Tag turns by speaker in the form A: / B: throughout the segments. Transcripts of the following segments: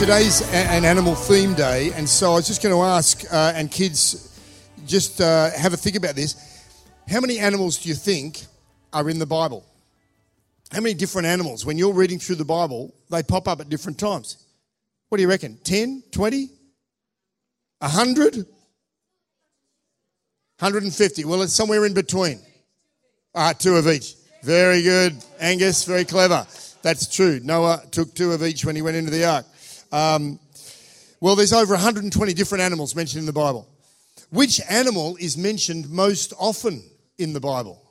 A: today's an animal theme day, and so I was just going to ask, uh, and kids, just uh, have a think about this. How many animals do you think are in the Bible? How many different animals, when you're reading through the Bible, they pop up at different times? What do you reckon? 10, 20, 100? 150. Well, it's somewhere in between. Ah, two of each. Very good. Angus, very clever. That's true. Noah took two of each when he went into the ark. Um, well, there's over 120 different animals mentioned in the Bible. Which animal is mentioned most often in the Bible?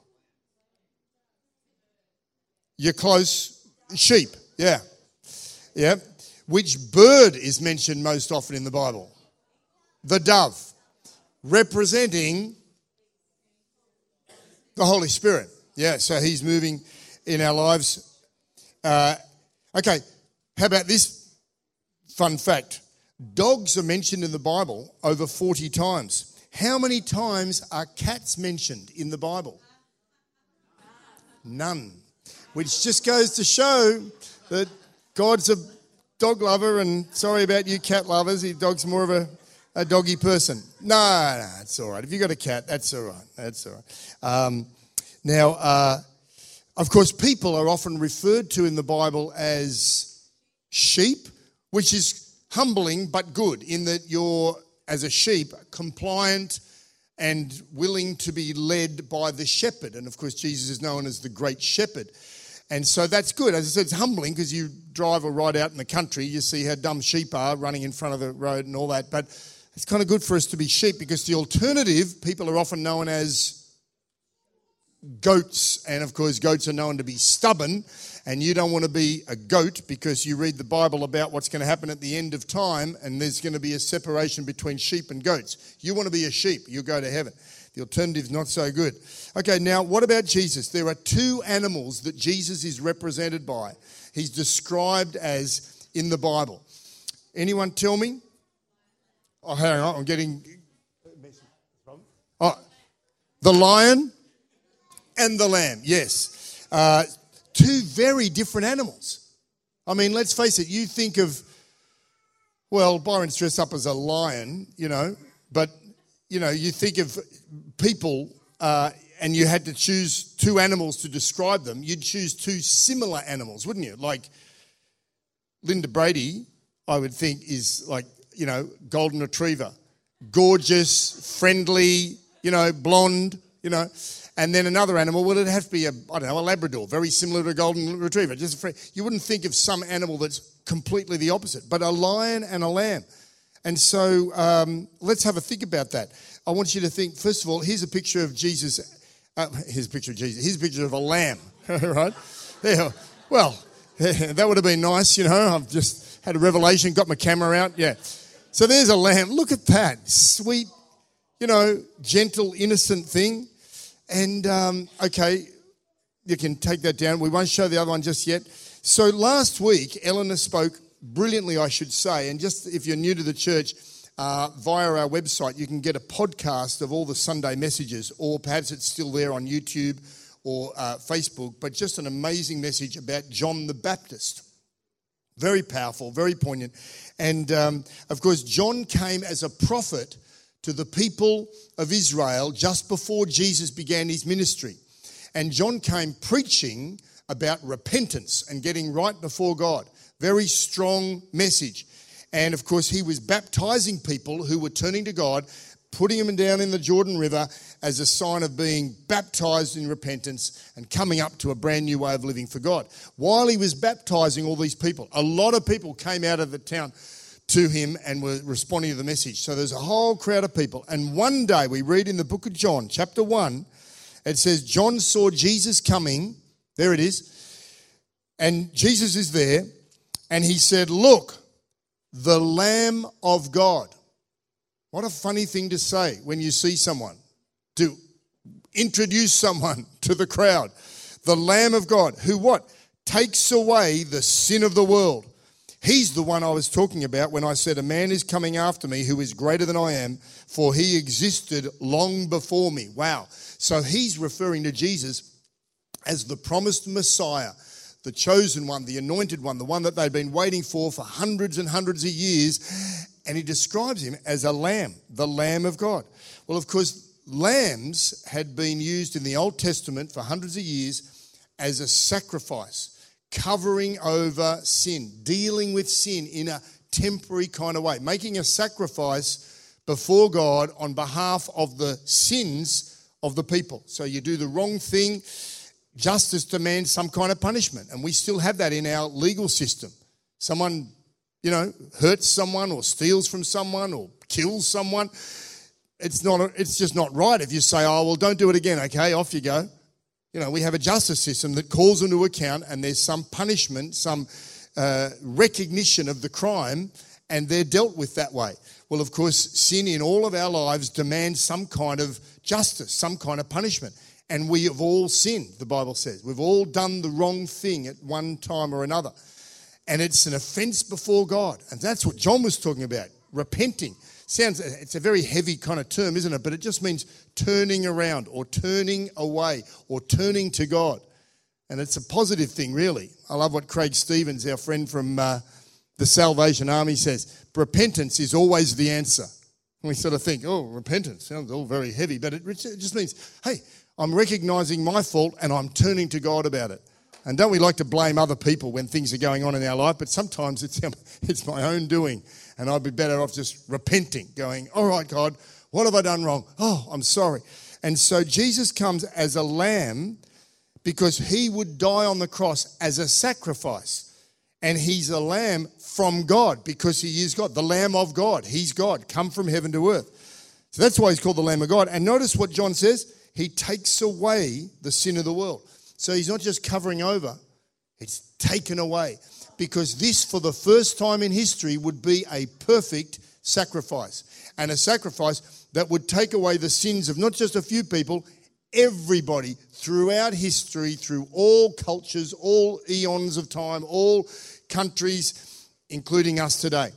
A: You're close. Sheep. Yeah. Yeah. Which bird is mentioned most often in the Bible? The dove, representing the Holy Spirit. Yeah, so he's moving in our lives. Uh, okay, how about this fun fact? Dogs are mentioned in the Bible over 40 times. How many times are cats mentioned in the Bible? None. Which just goes to show that God's a dog lover, and sorry about you cat lovers, he dog's more of a, a doggy person. No, no, it's all right. If you've got a cat, that's all right. That's all right. Um, now, uh, of course, people are often referred to in the Bible as sheep, which is humbling but good in that you're, as a sheep, compliant and willing to be led by the shepherd. And of course, Jesus is known as the great shepherd. And so that's good. As I said, it's humbling because you drive or ride out in the country, you see how dumb sheep are running in front of the road and all that. But it's kind of good for us to be sheep because the alternative, people are often known as goats. And of course, goats are known to be stubborn. And you don't want to be a goat because you read the Bible about what's going to happen at the end of time and there's going to be a separation between sheep and goats. You want to be a sheep, you'll go to heaven. The alternative's not so good. Okay, now what about Jesus? There are two animals that Jesus is represented by. He's described as in the Bible. Anyone tell me? Oh, hang on, I'm getting. Oh, the lion and the lamb, yes. Uh, two very different animals. I mean, let's face it, you think of, well, Byron's dressed up as a lion, you know, but, you know, you think of people uh, and you had to choose two animals to describe them, you'd choose two similar animals, wouldn't you? Like Linda Brady, I would think, is like, you know, golden retriever. Gorgeous, friendly, you know, blonde, you know. And then another animal, well, it'd have to be a, I don't know, a Labrador, very similar to a golden retriever. Just. You wouldn't think of some animal that's completely the opposite, but a lion and a lamb. And so um, let's have a think about that. I want you to think, first of all, here's a picture of Jesus. Uh, here's a picture of Jesus. Here's a picture of a lamb, right? Yeah. Well, that would have been nice, you know. I've just had a revelation, got my camera out. Yeah. So there's a lamb. Look at that. Sweet, you know, gentle, innocent thing. And um, okay, you can take that down. We won't show the other one just yet. So last week, Eleanor spoke brilliantly, I should say. And just if you're new to the church, uh, via our website, you can get a podcast of all the Sunday messages, or perhaps it's still there on YouTube or uh, Facebook. But just an amazing message about John the Baptist. Very powerful, very poignant. And um, of course, John came as a prophet to the people of Israel just before Jesus began his ministry. And John came preaching about repentance and getting right before God. Very strong message. And of course, he was baptizing people who were turning to God, putting them down in the Jordan River as a sign of being baptized in repentance and coming up to a brand new way of living for God. While he was baptizing all these people, a lot of people came out of the town to him and were responding to the message. So there's a whole crowd of people. And one day we read in the book of John, chapter 1, it says, John saw Jesus coming. There it is. And Jesus is there. And he said, Look, the Lamb of God. What a funny thing to say when you see someone, to introduce someone to the crowd. The Lamb of God, who what? Takes away the sin of the world. He's the one I was talking about when I said, A man is coming after me who is greater than I am, for he existed long before me. Wow. So he's referring to Jesus as the promised Messiah, the chosen one, the anointed one, the one that they'd been waiting for for hundreds and hundreds of years. And he describes him as a lamb, the Lamb of God. Well, of course, lambs had been used in the Old Testament for hundreds of years as a sacrifice covering over sin, dealing with sin in a temporary kind of way, making a sacrifice before God on behalf of the sins of the people. So you do the wrong thing, justice demands some kind of punishment. And we still have that in our legal system. Someone, you know, hurts someone or steals from someone or kills someone. It's not, it's just not right if you say, oh, well, don't do it again, okay, off you go. You know, we have a justice system that calls them to account and there's some punishment, some uh, recognition of the crime, and they're dealt with that way. Well, of course, sin in all of our lives demands some kind of justice, some kind of punishment. And we have all sinned, the Bible says. We've all done the wrong thing at one time or another. And it's an offense before God. And that's what John was talking about repenting sounds it's a very heavy kind of term isn't it? But it just means turning around or turning away or turning to god. And it's a positive thing really. I love what craig stevens our friend from uh, the salvation army says. Repentance is always the answer. We sort of think oh repentance sounds all very heavy but it just means hey i'm recognizing my fault and i'm turning to god about it and don't we like to blame other people when things are going on in our life but sometimes it's, it's my own doing and I'd be better off just repenting, going, All right, God, what have I done wrong? Oh, I'm sorry. And so Jesus comes as a lamb because he would die on the cross as a sacrifice. And he's a lamb from God because he is God, the Lamb of God. He's God, come from heaven to earth. So that's why he's called the Lamb of God. And notice what John says he takes away the sin of the world. So he's not just covering over, it's taken away because this, for the first time in history, would be a perfect sacrifice. And a sacrifice that would take away the sins of not just a few people, everybody throughout history, through all cultures, all eons of time, all countries, including us today.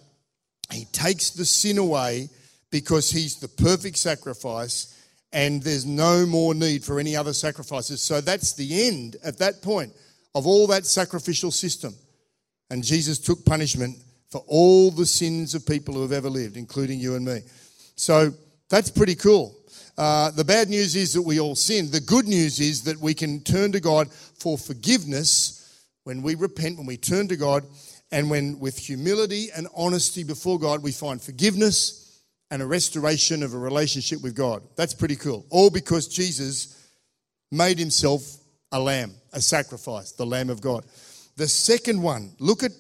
A: He takes the sin away because he's the perfect sacrifice and there's no more need for any other sacrifices. So that's the end at that point of all that sacrificial system. And Jesus took punishment for all the sins of people who have ever lived, including you and me. So that's pretty cool. Uh, the bad news is that we all sin. The good news is that we can turn to God for forgiveness when we repent, when we turn to God, and when with humility and honesty before God, we find forgiveness and a restoration of a relationship with God. That's pretty cool. All because Jesus made himself a lamb, a sacrifice, the Lamb of God. The second one, look at,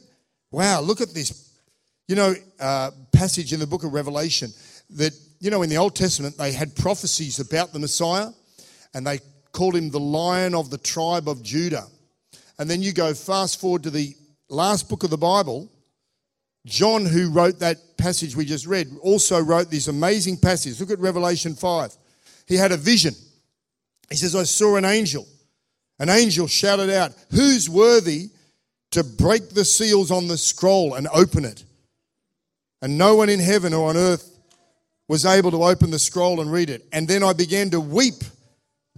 A: wow, look at this, you know, uh, passage in the book of Revelation that, you know, in the Old Testament, they had prophecies about the Messiah and they called him the lion of the tribe of Judah. And then you go fast forward to the last book of the Bible. John, who wrote that passage we just read, also wrote this amazing passage. Look at Revelation 5. He had a vision. He says, I saw an angel. An angel shouted out, Who's worthy to break the seals on the scroll and open it. And no one in heaven or on earth was able to open the scroll and read it. And then I began to weep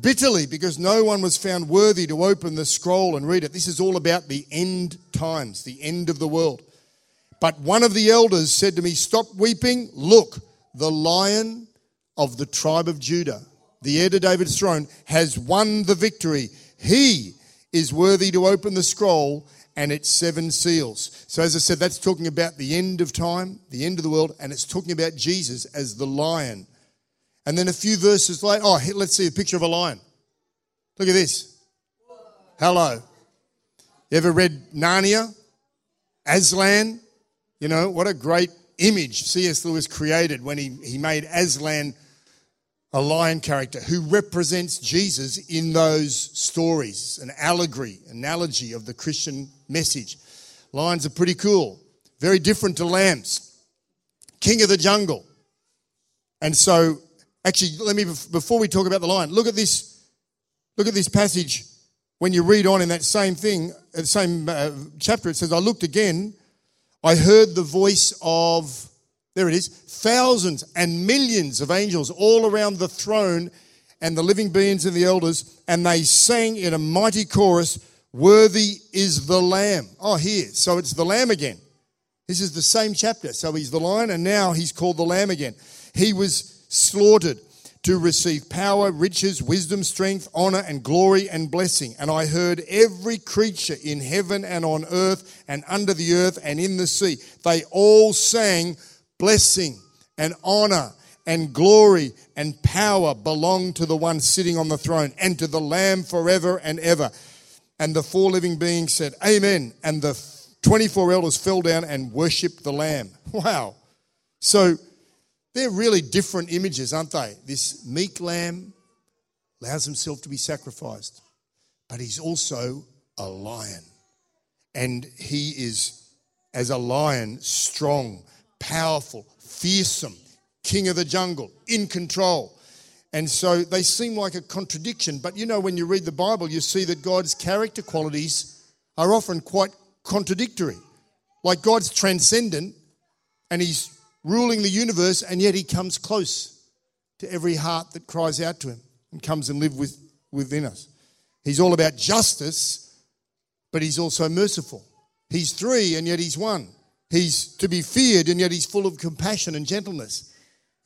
A: bitterly because no one was found worthy to open the scroll and read it. This is all about the end times, the end of the world. But one of the elders said to me, Stop weeping. Look, the lion of the tribe of Judah, the heir to David's throne, has won the victory. He is worthy to open the scroll and its seven seals. So, as I said, that's talking about the end of time, the end of the world, and it's talking about Jesus as the lion. And then a few verses later, oh, let's see a picture of a lion. Look at this. Hello. You ever read Narnia? Aslan? You know, what a great image C.S. Lewis created when he, he made Aslan a lion character who represents Jesus in those stories, an allegory, analogy of the Christian message. Lions are pretty cool, very different to lambs. King of the jungle. And so, actually, let me, before we talk about the lion, look at this, look at this passage. When you read on in that same thing, the uh, same uh, chapter, it says, I looked again, I heard the voice of, there it is, thousands and millions of angels all around the throne and the living beings and the elders, and they sang in a mighty chorus, Worthy is the Lamb. Oh, here. So it's the Lamb again. This is the same chapter. So he's the lion, and now he's called the Lamb again. He was slaughtered to receive power, riches, wisdom, strength, honor, and glory and blessing. And I heard every creature in heaven and on earth and under the earth and in the sea. They all sang, Blessing and honor and glory and power belong to the one sitting on the throne and to the Lamb forever and ever. And the four living beings said, Amen. And the 24 elders fell down and worshipped the Lamb. Wow. So they're really different images, aren't they? This meek lamb allows himself to be sacrificed, but he's also a lion. And he is, as a lion, strong, powerful, fearsome, king of the jungle, in control. And so they seem like a contradiction. But you know, when you read the Bible, you see that God's character qualities are often quite contradictory. Like God's transcendent and He's ruling the universe, and yet He comes close to every heart that cries out to Him and comes and live with, within us. He's all about justice, but He's also merciful. He's three, and yet He's one. He's to be feared, and yet He's full of compassion and gentleness.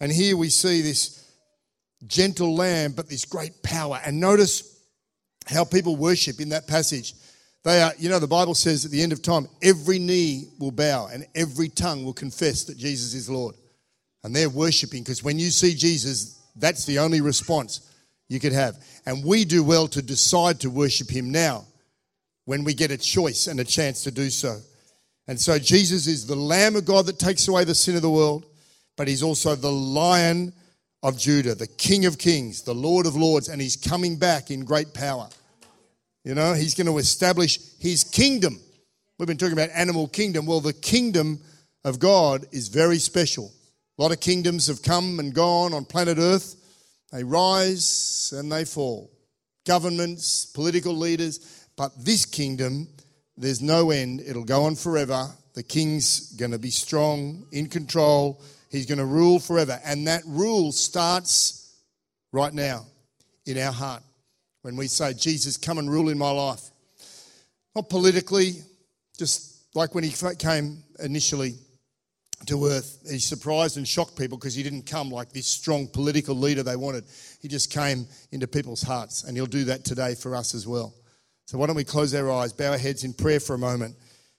A: And here we see this gentle lamb, but this great power. And notice how people worship in that passage. They are, you know, the Bible says at the end of time, every knee will bow and every tongue will confess that Jesus is Lord. And they're worshiping because when you see Jesus, that's the only response you could have. And we do well to decide to worship him now when we get a choice and a chance to do so. And so Jesus is the Lamb of God that takes away the sin of the world, but he's also the Lion of Judah, the King of Kings, the Lord of Lords, and he's coming back in great power. You know, he's going to establish his kingdom. We've been talking about animal kingdom. Well, the kingdom of God is very special. A lot of kingdoms have come and gone on planet Earth. They rise and they fall. Governments, political leaders, but this kingdom, there's no end. It'll go on forever. The king's going to be strong, in control He's going to rule forever. And that rule starts right now in our heart when we say, Jesus, come and rule in my life. Not politically, just like when he came initially to earth, he surprised and shocked people because he didn't come like this strong political leader they wanted. He just came into people's hearts, and he'll do that today for us as well. So, why don't we close our eyes, bow our heads in prayer for a moment?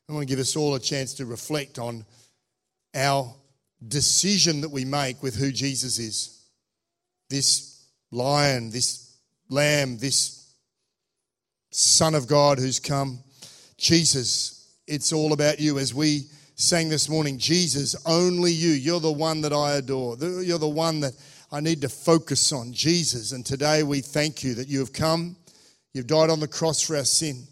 A: I want to give us all a chance to reflect on our decision that we make with who Jesus is. This lion, this lamb, this Son of God who's come. Jesus, it's all about you. As we sang this morning, Jesus, only you. You're the one that I adore. You're the one that I need to focus on, Jesus. And today we thank you that you have come. You've died on the cross for our sin.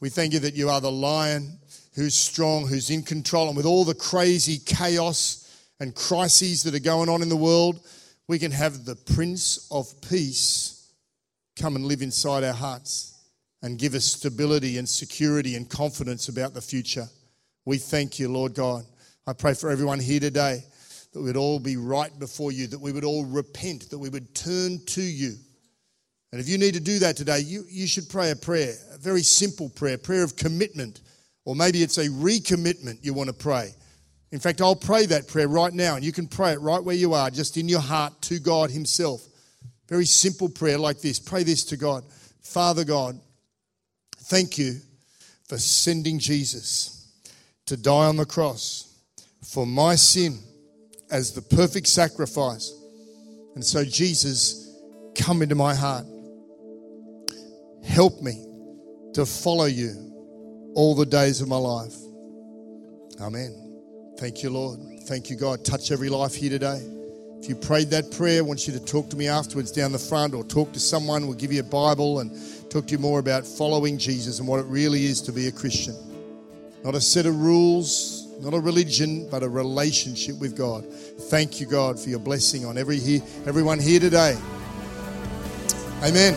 A: We thank you that you are the lion who's strong, who's in control, and with all the crazy chaos and crises that are going on in the world, we can have the Prince of Peace come and live inside our hearts and give us stability and security and confidence about the future. We thank you, Lord God. I pray for everyone here today that we'd all be right before you, that we would all repent, that we would turn to you. And if you need to do that today, you, you should pray a prayer, a very simple prayer, prayer of commitment, or maybe it's a recommitment you want to pray. In fact, I'll pray that prayer right now, and you can pray it right where you are, just in your heart to God Himself. Very simple prayer like this. Pray this to God Father God, thank you for sending Jesus to die on the cross for my sin as the perfect sacrifice. And so, Jesus, come into my heart. Help me to follow you all the days of my life. Amen. Thank you, Lord. Thank you, God. Touch every life here today. If you prayed that prayer, I want you to talk to me afterwards down the front or talk to someone. We'll give you a Bible and talk to you more about following Jesus and what it really is to be a Christian. Not a set of rules,
B: Not a religion, but a relationship with God. Thank you, God, for your blessing on every here, everyone here today. Amen.